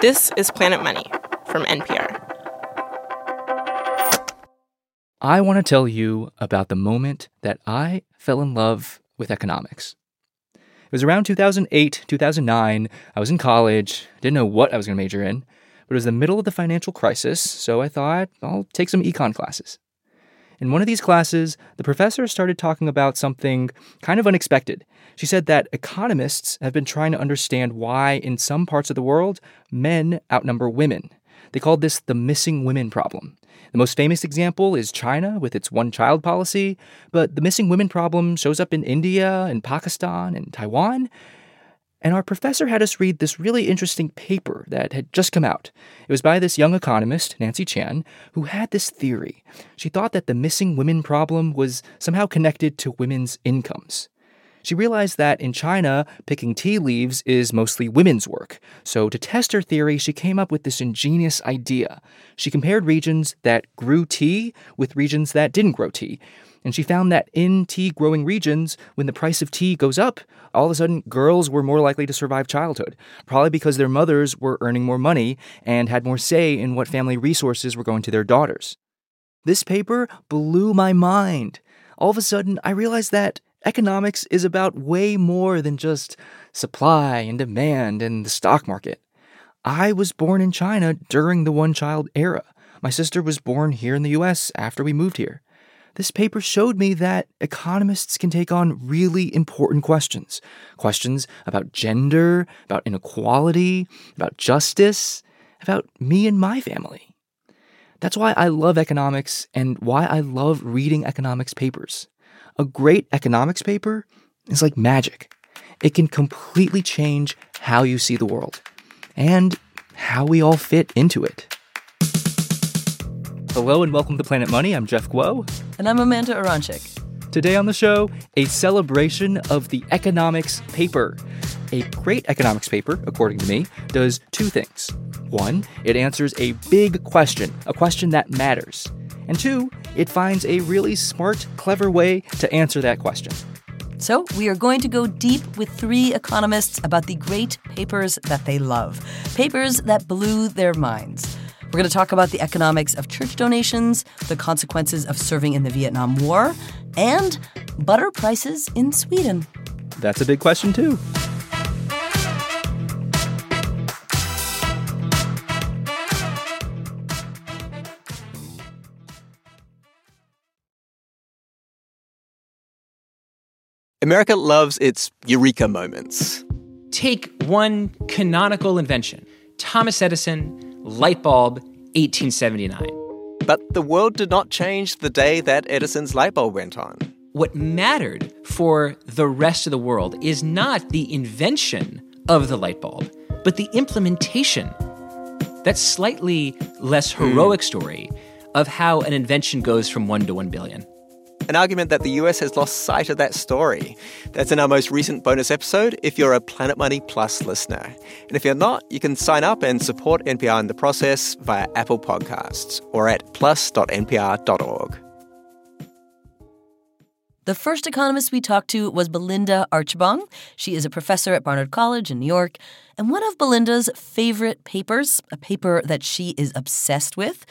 This is Planet Money from NPR. I want to tell you about the moment that I fell in love with economics. It was around 2008, 2009. I was in college, didn't know what I was going to major in, but it was the middle of the financial crisis, so I thought I'll take some econ classes. In one of these classes, the professor started talking about something kind of unexpected. She said that economists have been trying to understand why, in some parts of the world, men outnumber women. They called this the missing women problem. The most famous example is China with its one child policy, but the missing women problem shows up in India and Pakistan and Taiwan. And our professor had us read this really interesting paper that had just come out. It was by this young economist, Nancy Qian, who had this theory. She thought that the missing women problem was somehow connected to women's incomes. She realized that in China, picking tea leaves is mostly women's work. So, to test her theory, she came up with this ingenious idea. She compared regions that grew tea with regions that didn't grow tea. And she found that in tea growing regions, when the price of tea goes up, all of a sudden girls were more likely to survive childhood, probably because their mothers were earning more money and had more say in what family resources were going to their daughters. This paper blew my mind. All of a sudden, I realized that Economics is about way more than just supply and demand and the stock market. I was born in China during the one child era. My sister was born here in the US after we moved here. This paper showed me that economists can take on really important questions questions about gender, about inequality, about justice, about me and my family. That's why I love economics and why I love reading economics papers. A great economics paper is like magic. It can completely change how you see the world and how we all fit into it. Hello and welcome to Planet Money. I'm Jeff Guo. And I'm Amanda Aronczyk. Today on the show, a celebration of the economics paper. A great economics paper, according to me, does two things. One, it answers a big question, a question that matters. And two, it finds a really smart, clever way to answer that question. So, we are going to go deep with three economists about the great papers that they love, papers that blew their minds. We're going to talk about the economics of church donations, the consequences of serving in the Vietnam War, and butter prices in Sweden. That's a big question, too. America loves its eureka moments. Take one canonical invention Thomas Edison, light bulb, 1879. But the world did not change the day that Edison's light bulb went on. What mattered for the rest of the world is not the invention of the light bulb, but the implementation. That slightly less heroic mm. story of how an invention goes from one to one billion an argument that the US has lost sight of that story. That's in our most recent bonus episode if you're a Planet Money Plus listener. And if you're not, you can sign up and support NPR in the process via Apple Podcasts or at plus.npr.org. The first economist we talked to was Belinda Archibong. She is a professor at Barnard College in New York. And one of Belinda's favorite papers, a paper that she is obsessed with,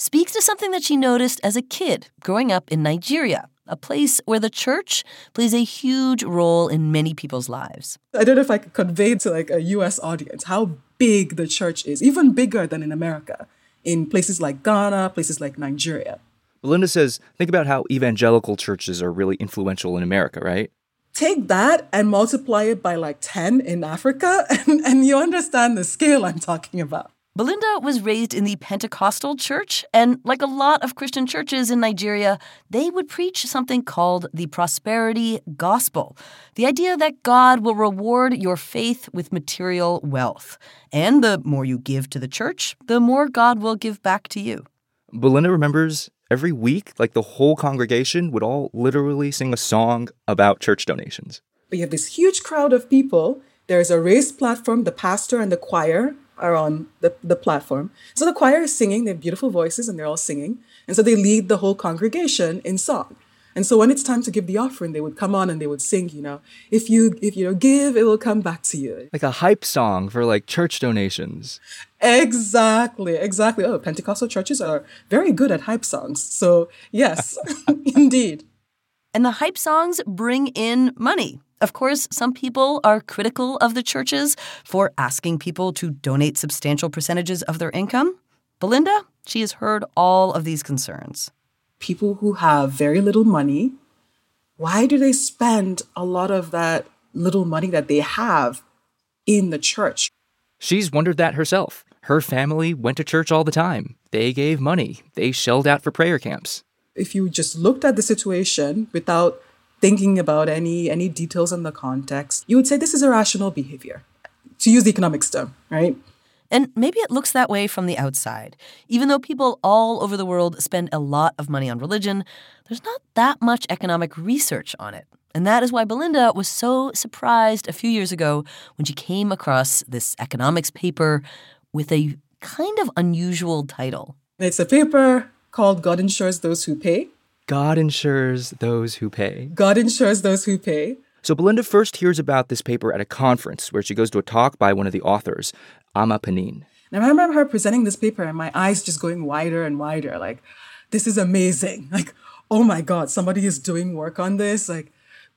speaks to something that she noticed as a kid growing up in Nigeria, a place where the church plays a huge role in many people's lives. I don't know if I could convey to like a US audience how big the church is, even bigger than in America, in places like Ghana, places like Nigeria. Belinda says, think about how evangelical churches are really influential in America, right? Take that and multiply it by like 10 in Africa, and, and you understand the scale I'm talking about. Belinda was raised in the Pentecostal church, and like a lot of Christian churches in Nigeria, they would preach something called the prosperity gospel the idea that God will reward your faith with material wealth. And the more you give to the church, the more God will give back to you. Belinda remembers every week, like the whole congregation would all literally sing a song about church donations. We have this huge crowd of people. There's a raised platform, the pastor and the choir are on the, the platform. So the choir is singing, they have beautiful voices and they're all singing. And so they lead the whole congregation in song. And so when it's time to give the offering, they would come on and they would sing, you know, if you if you know give, it will come back to you. Like a hype song for like church donations. Exactly, exactly. Oh, Pentecostal churches are very good at hype songs. So yes, indeed. And the hype songs bring in money. Of course, some people are critical of the churches for asking people to donate substantial percentages of their income. Belinda, she has heard all of these concerns. People who have very little money, why do they spend a lot of that little money that they have in the church? She's wondered that herself. Her family went to church all the time. They gave money. They shelled out for prayer camps. If you just looked at the situation without thinking about any any details in the context, you would say this is irrational behavior. To use the economics term, right? And maybe it looks that way from the outside. Even though people all over the world spend a lot of money on religion, there's not that much economic research on it. And that is why Belinda was so surprised a few years ago when she came across this economics paper with a kind of unusual title. It's a paper called God Insures Those Who Pay. God insures those who pay. God insures those who pay. So Belinda first hears about this paper at a conference where she goes to a talk by one of the authors, Amma Panin. And I remember her presenting this paper and my eyes just going wider and wider. Like, this is amazing. Like, oh my God, somebody is doing work on this. Like,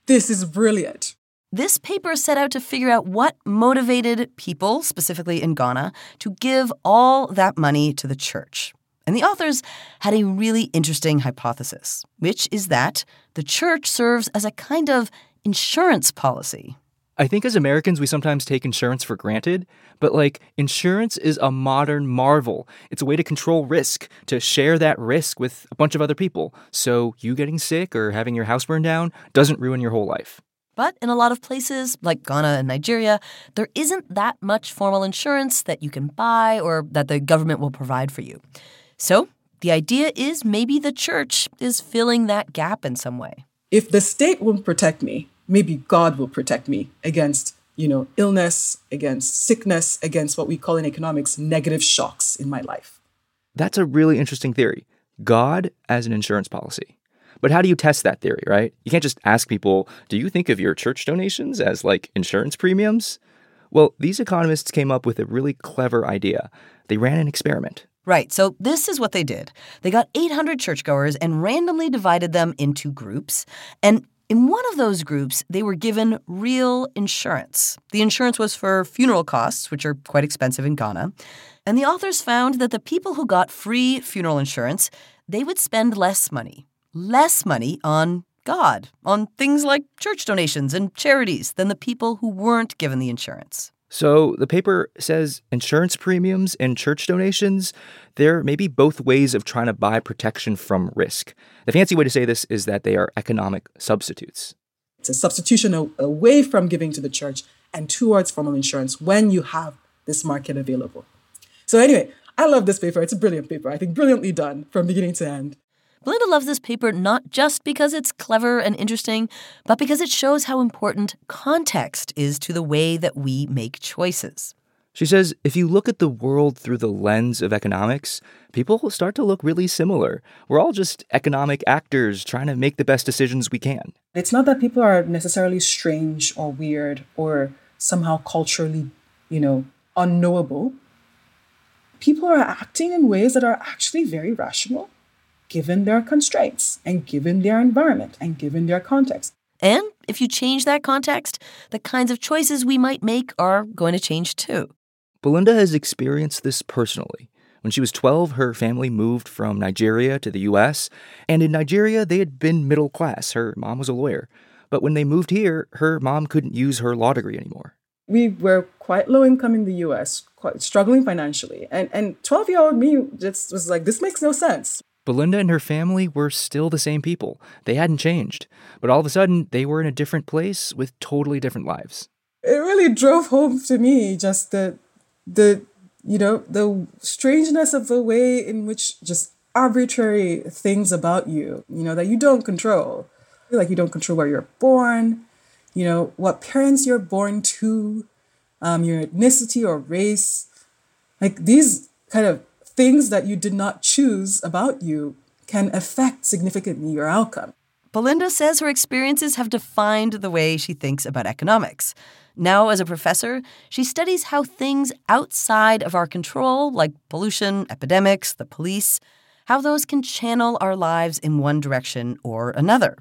this is brilliant. This paper set out to figure out what motivated people, specifically in Ghana, to give all that money to the church. And the authors had a really interesting hypothesis, which is that the church serves as a kind of insurance policy. I think as Americans, we sometimes take insurance for granted, but like insurance is a modern marvel. It's a way to control risk, to share that risk with a bunch of other people. So you getting sick or having your house burned down doesn't ruin your whole life. But in a lot of places, like Ghana and Nigeria, there isn't that much formal insurance that you can buy or that the government will provide for you. So the idea is maybe the church is filling that gap in some way. If the state won't protect me, maybe God will protect me against, you know, illness, against sickness, against what we call in economics negative shocks in my life. That's a really interesting theory. God as an insurance policy. But how do you test that theory, right? You can't just ask people, do you think of your church donations as like insurance premiums? Well, these economists came up with a really clever idea. They ran an experiment. Right, so this is what they did. They got 800 churchgoers and randomly divided them into groups. And in one of those groups, they were given real insurance. The insurance was for funeral costs, which are quite expensive in Ghana. And the authors found that the people who got free funeral insurance, they would spend less money less money on God, on things like church donations and charities than the people who weren't given the insurance. So the paper says insurance premiums and church donations, they're maybe both ways of trying to buy protection from risk. The fancy way to say this is that they are economic substitutes. It's a substitution away from giving to the church and towards formal insurance when you have this market available. So, anyway, I love this paper. It's a brilliant paper. I think brilliantly done from beginning to end. Belinda loves this paper not just because it's clever and interesting, but because it shows how important context is to the way that we make choices. She says if you look at the world through the lens of economics, people start to look really similar. We're all just economic actors trying to make the best decisions we can. It's not that people are necessarily strange or weird or somehow culturally, you know, unknowable. People are acting in ways that are actually very rational given their constraints and given their environment and given their context. And if you change that context, the kinds of choices we might make are going to change too. Belinda has experienced this personally. When she was 12, her family moved from Nigeria to the US, and in Nigeria, they had been middle class. Her mom was a lawyer. But when they moved here, her mom couldn't use her law degree anymore. We were quite low income in the US, quite struggling financially. And and 12 year old me just was like, this makes no sense. Belinda and her family were still the same people. They hadn't changed. But all of a sudden, they were in a different place with totally different lives. It really drove home to me just the the you know, the strangeness of the way in which just arbitrary things about you, you know, that you don't control. Like you don't control where you're born, you know, what parents you're born to, um, your ethnicity or race. Like these kind of things that you did not choose about you can affect significantly your outcome. Belinda says her experiences have defined the way she thinks about economics. Now, as a professor, she studies how things outside of our control, like pollution, epidemics, the police, how those can channel our lives in one direction or another.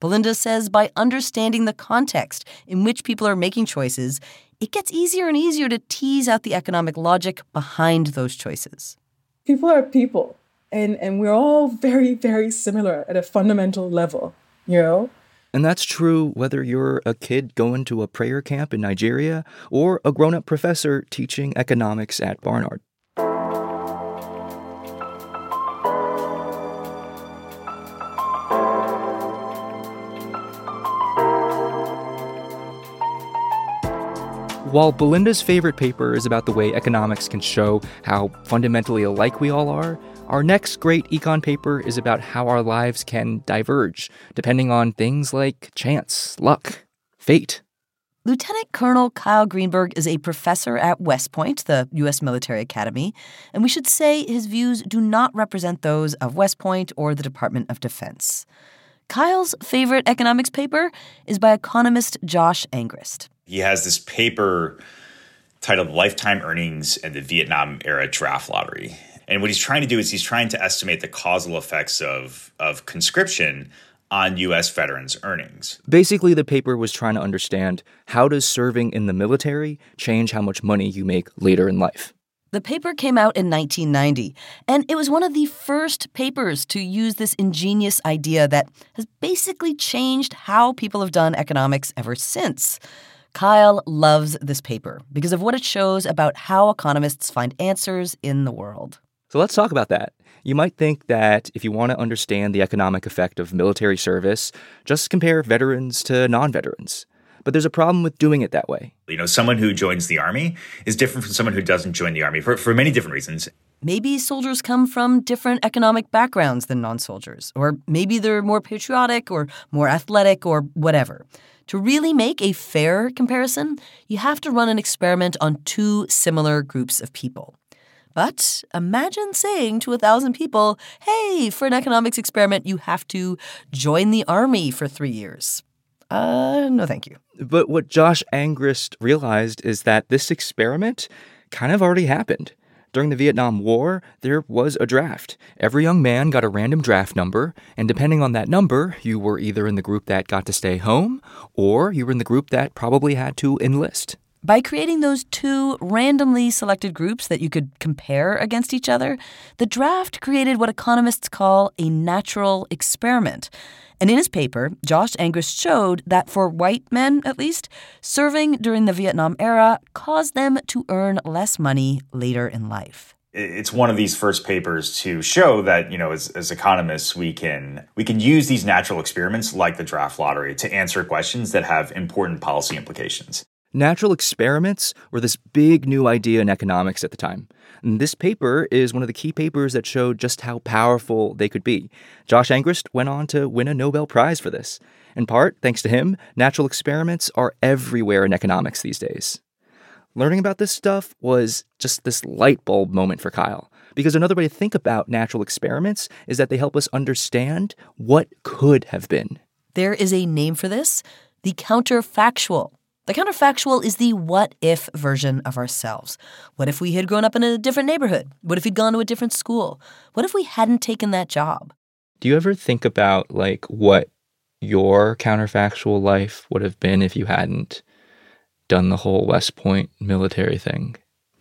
Belinda says by understanding the context in which people are making choices, it gets easier and easier to tease out the economic logic behind those choices. People are people, and, and we're all very, very similar at a fundamental level, you know? And that's true whether you're a kid going to a prayer camp in Nigeria or a grown up professor teaching economics at Barnard. While Belinda's favorite paper is about the way economics can show how fundamentally alike we all are, our next great econ paper is about how our lives can diverge, depending on things like chance, luck, fate. Lieutenant Colonel Kyle Greenberg is a professor at West Point, the U.S. Military Academy, and we should say his views do not represent those of West Point or the Department of Defense. Kyle's favorite economics paper is by economist Josh Angrist. He has this paper titled Lifetime Earnings and the Vietnam Era Draft Lottery. And what he's trying to do is he's trying to estimate the causal effects of, of conscription on U.S. veterans' earnings. Basically, the paper was trying to understand how does serving in the military change how much money you make later in life. The paper came out in 1990, and it was one of the first papers to use this ingenious idea that has basically changed how people have done economics ever since. Kyle loves this paper because of what it shows about how economists find answers in the world. So let's talk about that. You might think that if you want to understand the economic effect of military service, just compare veterans to non veterans. But there's a problem with doing it that way. You know, someone who joins the army is different from someone who doesn't join the army for, for many different reasons. Maybe soldiers come from different economic backgrounds than non soldiers, or maybe they're more patriotic or more athletic or whatever. To really make a fair comparison, you have to run an experiment on two similar groups of people. But imagine saying to a thousand people, hey, for an economics experiment, you have to join the army for three years. Uh, no, thank you. But what Josh Angrist realized is that this experiment kind of already happened. During the Vietnam War, there was a draft. Every young man got a random draft number, and depending on that number, you were either in the group that got to stay home, or you were in the group that probably had to enlist. By creating those two randomly selected groups that you could compare against each other, the draft created what economists call a natural experiment. And in his paper, Josh Angrist showed that for white men, at least, serving during the Vietnam era caused them to earn less money later in life. It's one of these first papers to show that you know as, as economists we can we can use these natural experiments like the draft lottery to answer questions that have important policy implications Natural experiments were this big new idea in economics at the time. And this paper is one of the key papers that showed just how powerful they could be. Josh Angrist went on to win a Nobel Prize for this. In part, thanks to him, natural experiments are everywhere in economics these days. Learning about this stuff was just this light bulb moment for Kyle. Because another way to think about natural experiments is that they help us understand what could have been. There is a name for this the counterfactual. The counterfactual is the what if version of ourselves. What if we had grown up in a different neighborhood? What if we'd gone to a different school? What if we hadn't taken that job? Do you ever think about like what your counterfactual life would have been if you hadn't done the whole West Point military thing?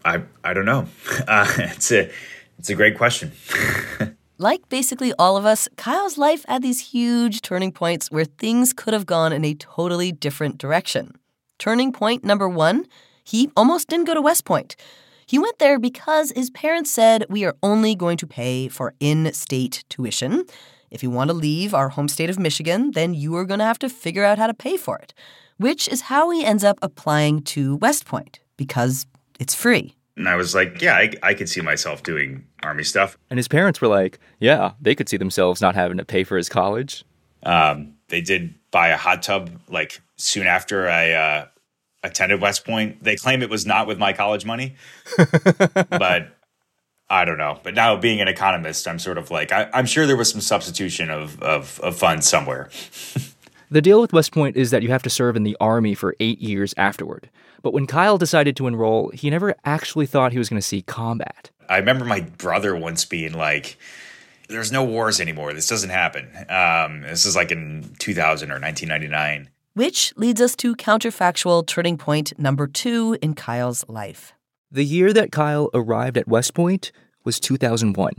I I don't know. Uh, it's a it's a great question. like basically all of us, Kyle's life had these huge turning points where things could have gone in a totally different direction. Turning point number one, he almost didn't go to West Point. He went there because his parents said, We are only going to pay for in state tuition. If you want to leave our home state of Michigan, then you are going to have to figure out how to pay for it, which is how he ends up applying to West Point because it's free. And I was like, yeah, I, I could see myself doing Army stuff. And his parents were like, yeah, they could see themselves not having to pay for his college. Um, they did buy a hot tub like soon after I uh, attended West Point. They claim it was not with my college money, but I don't know. But now being an economist, I'm sort of like, I, am sure there was some substitution of, of, of funds somewhere. the deal with West Point is that you have to serve in the Army for eight years afterward. But when Kyle decided to enroll, he never actually thought he was going to see combat. I remember my brother once being like, there's no wars anymore. This doesn't happen. Um, this is like in 2000 or 1999. Which leads us to counterfactual turning point number two in Kyle's life. The year that Kyle arrived at West Point was 2001.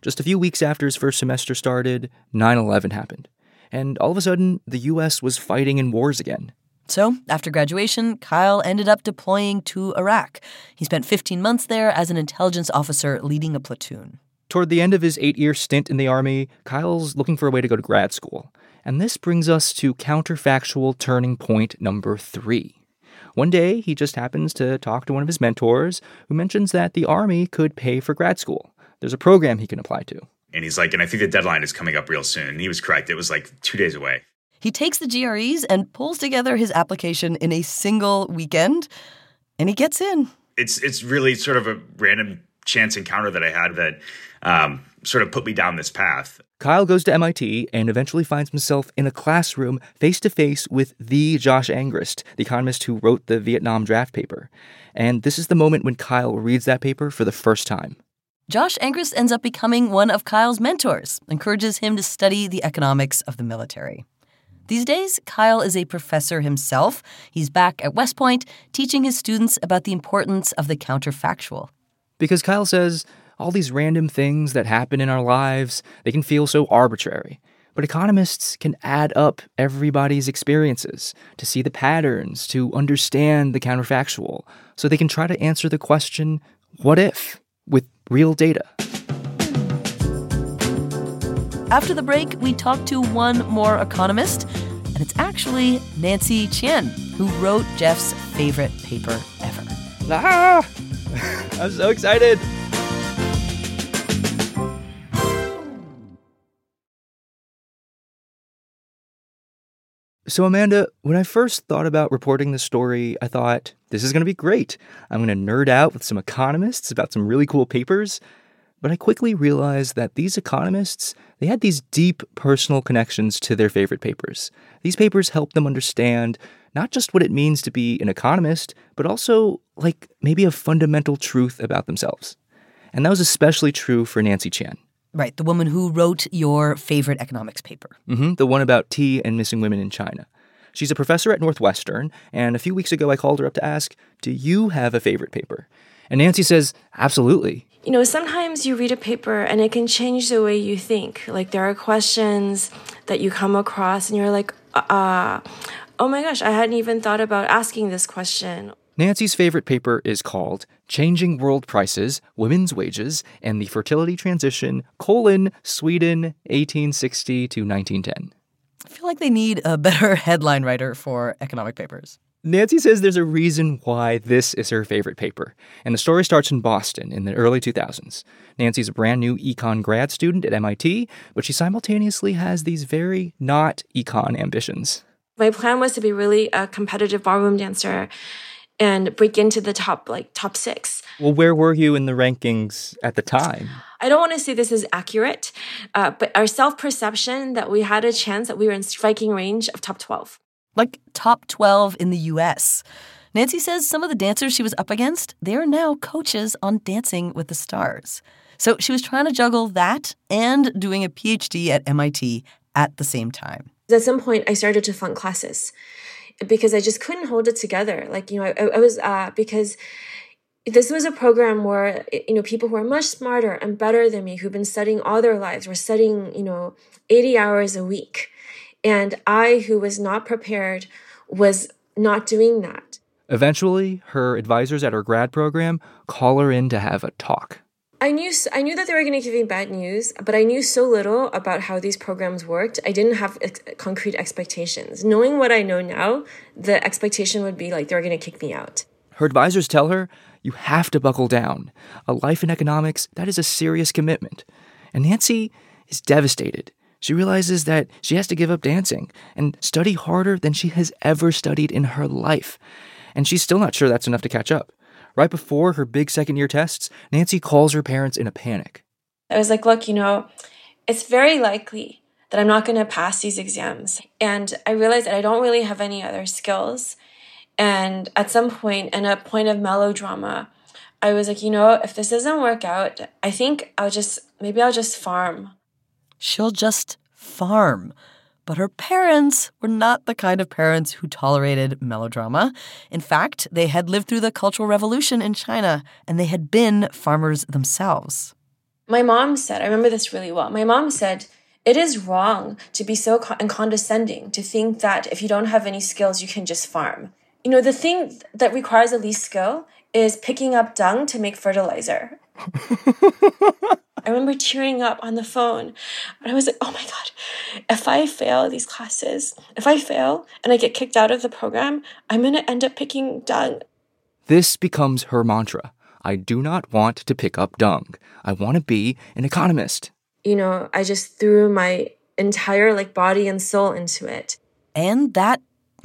Just a few weeks after his first semester started, 9 11 happened. And all of a sudden, the US was fighting in wars again. So, after graduation, Kyle ended up deploying to Iraq. He spent 15 months there as an intelligence officer leading a platoon. Toward the end of his eight year stint in the Army, Kyle's looking for a way to go to grad school. And this brings us to counterfactual turning point number three. One day, he just happens to talk to one of his mentors who mentions that the Army could pay for grad school. There's a program he can apply to. And he's like, and I think the deadline is coming up real soon. And he was correct. It was like two days away. He takes the GREs and pulls together his application in a single weekend, and he gets in. It's it's really sort of a random chance encounter that I had that um, sort of put me down this path. Kyle goes to MIT and eventually finds himself in a classroom face to face with the Josh Angrist, the economist who wrote the Vietnam draft paper. And this is the moment when Kyle reads that paper for the first time. Josh Angrist ends up becoming one of Kyle's mentors, encourages him to study the economics of the military. These days, Kyle is a professor himself. He's back at West Point teaching his students about the importance of the counterfactual. Because Kyle says all these random things that happen in our lives, they can feel so arbitrary. But economists can add up everybody's experiences to see the patterns, to understand the counterfactual, so they can try to answer the question, what if, with real data. After the break, we talk to one more economist, and it's actually Nancy Qian, who wrote Jeff's favorite paper ever. Ah! I'm so excited! So, Amanda, when I first thought about reporting this story, I thought, this is going to be great. I'm going to nerd out with some economists about some really cool papers. But I quickly realized that these economists, they had these deep personal connections to their favorite papers. These papers helped them understand not just what it means to be an economist, but also, like, maybe a fundamental truth about themselves. And that was especially true for Nancy Qian. Right, the woman who wrote your favorite economics paper. Mm-hmm, the one about tea and missing women in China. She's a professor at Northwestern, and a few weeks ago I called her up to ask, Do you have a favorite paper? And Nancy says, Absolutely you know, sometimes you read a paper and it can change the way you think. Like there are questions that you come across and you're like, uh, oh my gosh, I hadn't even thought about asking this question. Nancy's favorite paper is called Changing World Prices, Women's Wages, and the Fertility Transition, colon, Sweden, 1860 to 1910. I feel like they need a better headline writer for economic papers. Nancy says there's a reason why this is her favorite paper, and the story starts in Boston in the early 2000s. Nancy's a brand new econ grad student at MIT, but she simultaneously has these very not econ ambitions. My plan was to be really a competitive ballroom dancer and break into the top like top 6. Well, where were you in the rankings at the time? I don't want to say this is accurate, uh, but our self-perception that we had a chance that we were in striking range of top 12 like top 12 in the US. Nancy says some of the dancers she was up against, they are now coaches on Dancing with the Stars. So she was trying to juggle that and doing a PhD at MIT at the same time. At some point, I started to flunk classes because I just couldn't hold it together. Like, you know, I, I was, uh, because this was a program where, you know, people who are much smarter and better than me, who've been studying all their lives, were studying, you know, 80 hours a week and I, who was not prepared, was not doing that. Eventually, her advisors at her grad program call her in to have a talk. I knew I knew that they were going to give me bad news, but I knew so little about how these programs worked. I didn't have ex- concrete expectations. Knowing what I know now, the expectation would be like they were going to kick me out. Her advisors tell her, "You have to buckle down. A life in economics, that is a serious commitment." And Nancy is devastated. She realizes that she has to give up dancing and study harder than she has ever studied in her life. And she's still not sure that's enough to catch up. Right before her big second year tests, Nancy calls her parents in a panic. I was like, look, you know, it's very likely that I'm not going to pass these exams. And I realized that I don't really have any other skills. And at some point, in a point of melodrama, I was like, you know, if this doesn't work out, I think I'll just, maybe I'll just farm. She'll just farm. But her parents were not the kind of parents who tolerated melodrama. In fact, they had lived through the Cultural Revolution in China and they had been farmers themselves. My mom said, I remember this really well. My mom said, it is wrong to be so con- condescending, to think that if you don't have any skills, you can just farm. You know, the thing that requires the least skill is picking up dung to make fertilizer. I remember tearing up on the phone. And I was like, oh my God, if I fail these classes, if I fail and I get kicked out of the program, I'm going to end up picking dung. This becomes her mantra. I do not want to pick up dung. I want to be an economist. You know, I just threw my entire like body and soul into it. And that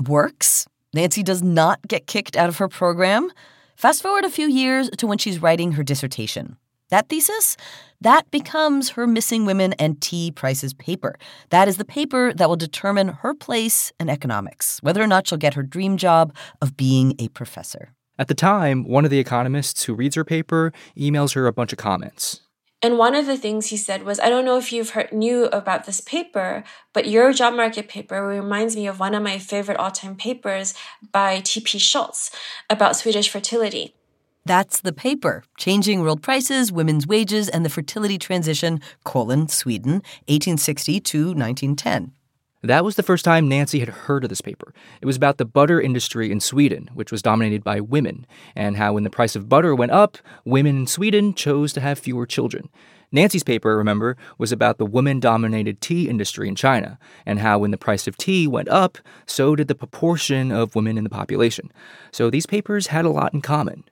works. Nancy does not get kicked out of her program. Fast forward a few years to when she's writing her dissertation. That thesis, that becomes her Missing Women and Tea Prices paper. That is the paper that will determine her place in economics, whether or not she'll get her dream job of being a professor. At the time, one of the economists who reads her paper emails her a bunch of comments. And one of the things he said was, I don't know if you've heard knew about this paper, but your job market paper reminds me of one of my favorite all-time papers by T.P. Schultz about Swedish fertility. That's the paper, Changing World Prices, Women's Wages, and the Fertility Transition, colon, Sweden, 1860 to 1910. That was the first time Nancy had heard of this paper. It was about the butter industry in Sweden, which was dominated by women, and how when the price of butter went up, women in Sweden chose to have fewer children. Nancy's paper, remember, was about the woman dominated tea industry in China, and how when the price of tea went up, so did the proportion of women in the population. So these papers had a lot in common.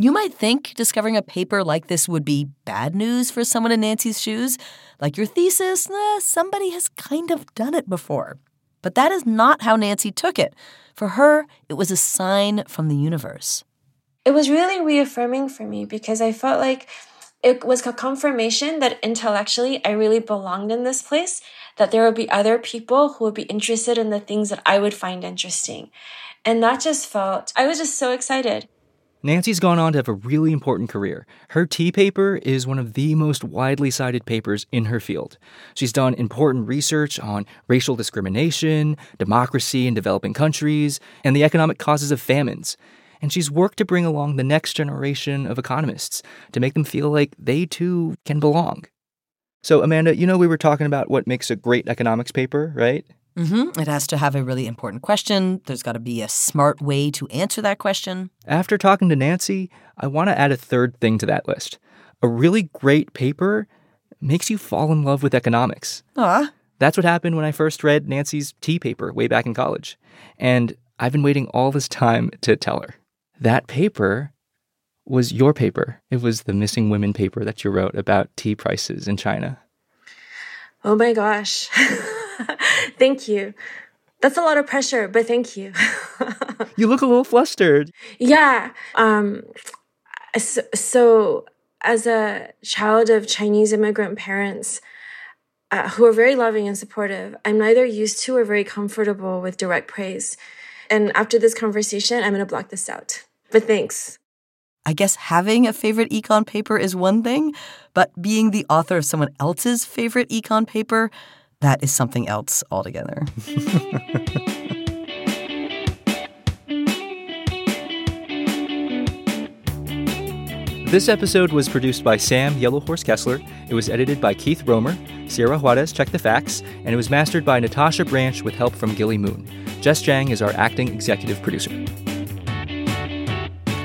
You might think discovering a paper like this would be bad news for someone in Nancy's shoes. Like your thesis, eh, somebody has kind of done it before. But that is not how Nancy took it. For her, it was a sign from the universe. It was really reaffirming for me because I felt like it was a confirmation that intellectually I really belonged in this place, that there would be other people who would be interested in the things that I would find interesting. And that just felt, I was just so excited. Nancy's gone on to have a really important career. Her tea paper is one of the most widely cited papers in her field. She's done important research on racial discrimination, democracy in developing countries, and the economic causes of famines. And she's worked to bring along the next generation of economists to make them feel like they too can belong. So, Amanda, you know, we were talking about what makes a great economics paper, right? Mm-hmm. It has to have a really important question. There's got to be a smart way to answer that question. After talking to Nancy, I want to add a third thing to that list. A really great paper makes you fall in love with economics. Ah. That's what happened when I first read Nancy's tea paper way back in college. And I've been waiting all this time to tell her. That paper was your paper. It was the missing women paper that you wrote about tea prices in China. Oh my gosh. thank you. That's a lot of pressure, but thank you. you look a little flustered. Yeah. Um, so, so, as a child of Chinese immigrant parents uh, who are very loving and supportive, I'm neither used to or very comfortable with direct praise. And after this conversation, I'm going to block this out. But thanks. I guess having a favorite econ paper is one thing, but being the author of someone else's favorite econ paper, that is something else altogether. This episode was produced by Sam Yellowhorse Kessler. It was edited by Keith Romer. Sierra Juarez checked the facts, and it was mastered by Natasha Branch with help from Gilly Moon. Jess Jang is our acting executive producer.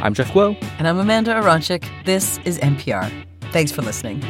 I'm Jeff Guo. And I'm Amanda Aronczyk. This is NPR. Thanks for listening.